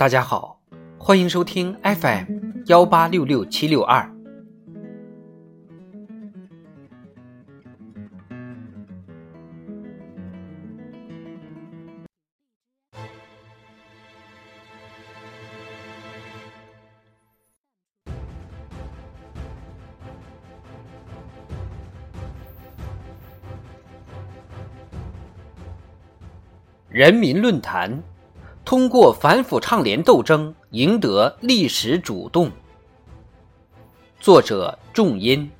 大家好，欢迎收听 FM 幺八六六七六二。人民论坛，通过反腐倡廉斗争赢得历史主动。作者：重音。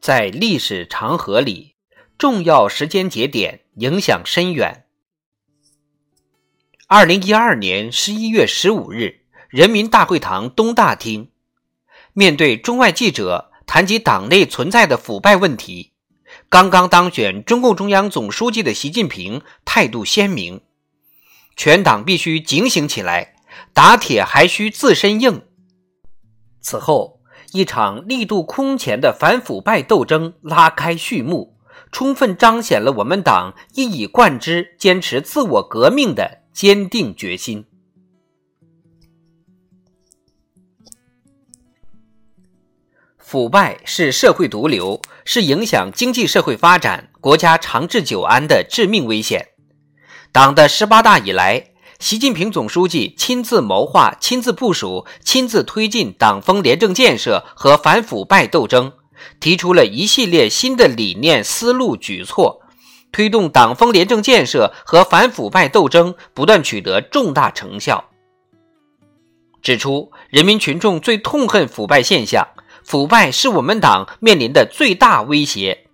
在历史长河里，重要时间节点影响深远。二零一二年十一月十五日，人民大会堂东大厅，面对中外记者谈及党内存在的腐败问题，刚刚当选中共中央总书记的习近平态度鲜明：全党必须警醒起来，打铁还需自身硬。此后，一场力度空前的反腐败斗争拉开序幕，充分彰显了我们党一以贯之坚持自我革命的。坚定决心。腐败是社会毒瘤，是影响经济社会发展、国家长治久安的致命危险。党的十八大以来，习近平总书记亲自谋划、亲自部署、亲自推进党风廉政建设和反腐败斗争，提出了一系列新的理念、思路、举措。推动党风廉政建设和反腐败斗争不断取得重大成效。指出，人民群众最痛恨腐败现象，腐败是我们党面临的最大威胁。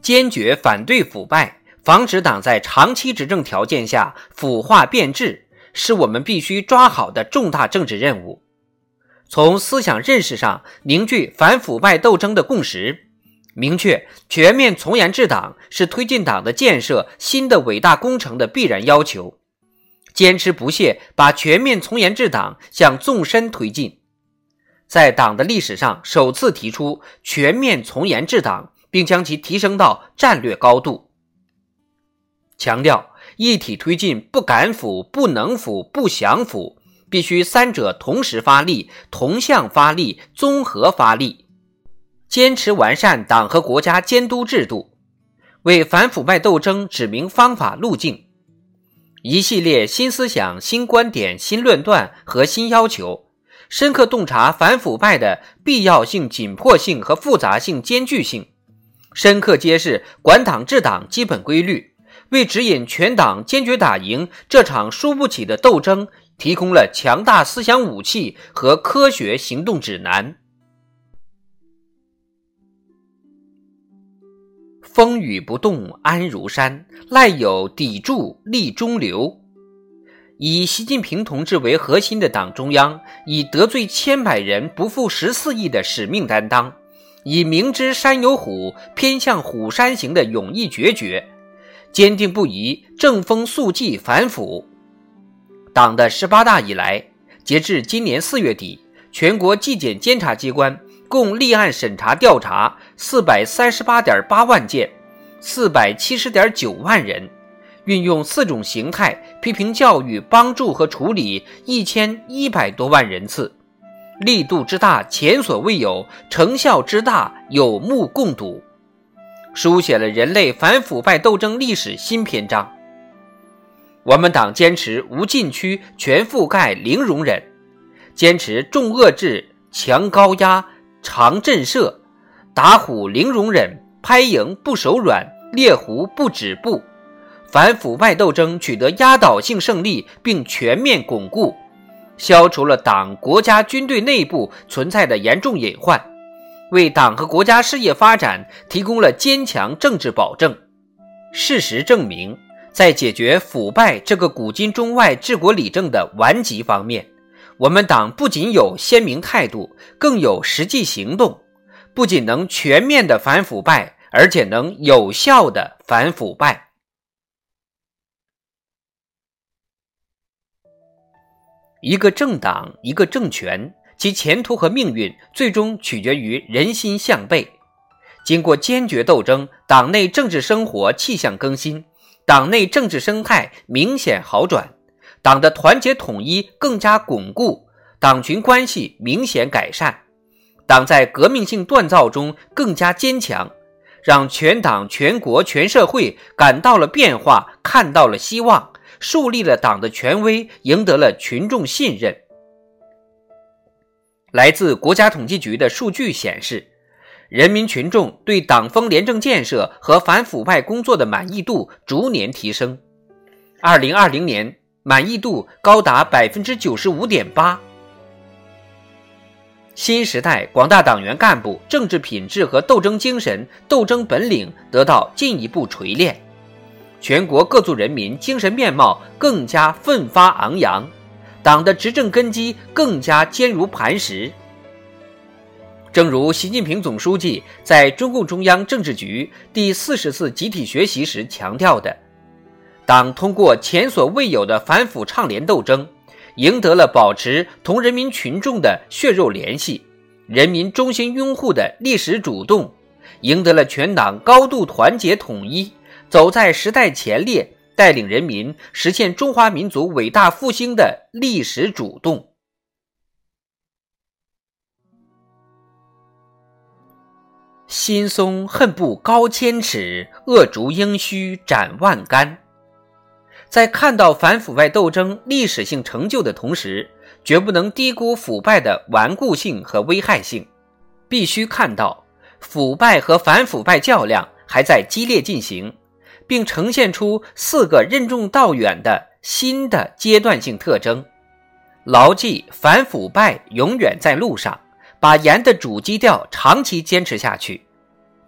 坚决反对腐败，防止党在长期执政条件下腐化变质，是我们必须抓好的重大政治任务。从思想认识上凝聚反腐败斗争的共识。明确全面从严治党是推进党的建设新的伟大工程的必然要求，坚持不懈把全面从严治党向纵深推进，在党的历史上首次提出全面从严治党，并将其提升到战略高度，强调一体推进，不敢腐、不能腐、不想腐，必须三者同时发力、同向发力、综合发力。坚持完善党和国家监督制度，为反腐败斗争指明方法路径。一系列新思想、新观点、新论断和新要求，深刻洞察反腐败的必要性、紧迫性和复杂性艰巨性，深刻揭示管党治党基本规律，为指引全党坚决打赢这场输不起的斗争提供了强大思想武器和科学行动指南。风雨不动安如山，赖有砥柱立中流。以习近平同志为核心的党中央，以得罪千百人不负十四亿的使命担当，以明知山有虎，偏向虎山行的勇毅决绝，坚定不移正风肃纪反腐。党的十八大以来，截至今年四月底，全国纪检监察机关。共立案审查调查四百三十八点八万件，四百七十点九万人，运用四种形态批评教育、帮助和处理一千一百多万人次，力度之大前所未有，成效之大有目共睹，书写了人类反腐败斗争历史新篇章。我们党坚持无禁区、全覆盖、零容忍，坚持重遏制、强高压。常震慑，打虎零容忍，拍蝇不手软，猎狐不止步。反腐败斗争取得压倒性胜利，并全面巩固，消除了党、国家、军队内部存在的严重隐患，为党和国家事业发展提供了坚强政治保证。事实证明，在解决腐败这个古今中外治国理政的顽疾方面。我们党不仅有鲜明态度，更有实际行动，不仅能全面的反腐败，而且能有效的反腐败。一个政党，一个政权，其前途和命运最终取决于人心向背。经过坚决斗争，党内政治生活气象更新，党内政治生态明显好转，党的团结统一更加巩固，党群关系明显改善，党在革命性锻造中更加坚强，让全党全国全社会感到了变化，看到了希望，树立了党的权威，赢得了群众信任。来自国家统计局的数据显示。人民群众对党风廉政建设和反腐败工作的满意度逐年提升，二零二零年满意度高达百分之九十五点八。新时代广大党员干部政治品质和斗争精神、斗争本领得到进一步锤炼，全国各族人民精神面貌更加奋发昂扬，党的执政根基更加坚如磐石。正如习近平总书记在中共中央政治局第四十次集体学习时强调的，党通过前所未有的反腐倡廉斗争，赢得了保持同人民群众的血肉联系、人民衷心拥护的历史主动，赢得了全党高度团结统一、走在时代前列、带领人民实现中华民族伟大复兴的历史主动。心松恨不高千尺，恶竹应须斩万竿。在看到反腐败斗争历史性成就的同时，绝不能低估腐败的顽固性和危害性。必须看到，腐败和反腐败较量还在激烈进行，并呈现出四个任重道远的新的阶段性特征。牢记反腐败永远在路上。把严的主基调长期坚持下去，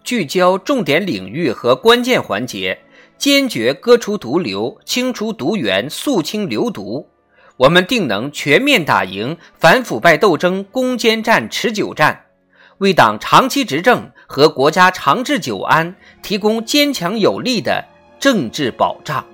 聚焦重点领域和关键环节，坚决割除毒瘤，清除毒源，肃清流毒，我们定能全面打赢反腐败斗争攻坚战、持久战，为党长期执政和国家长治久安提供坚强有力的政治保障。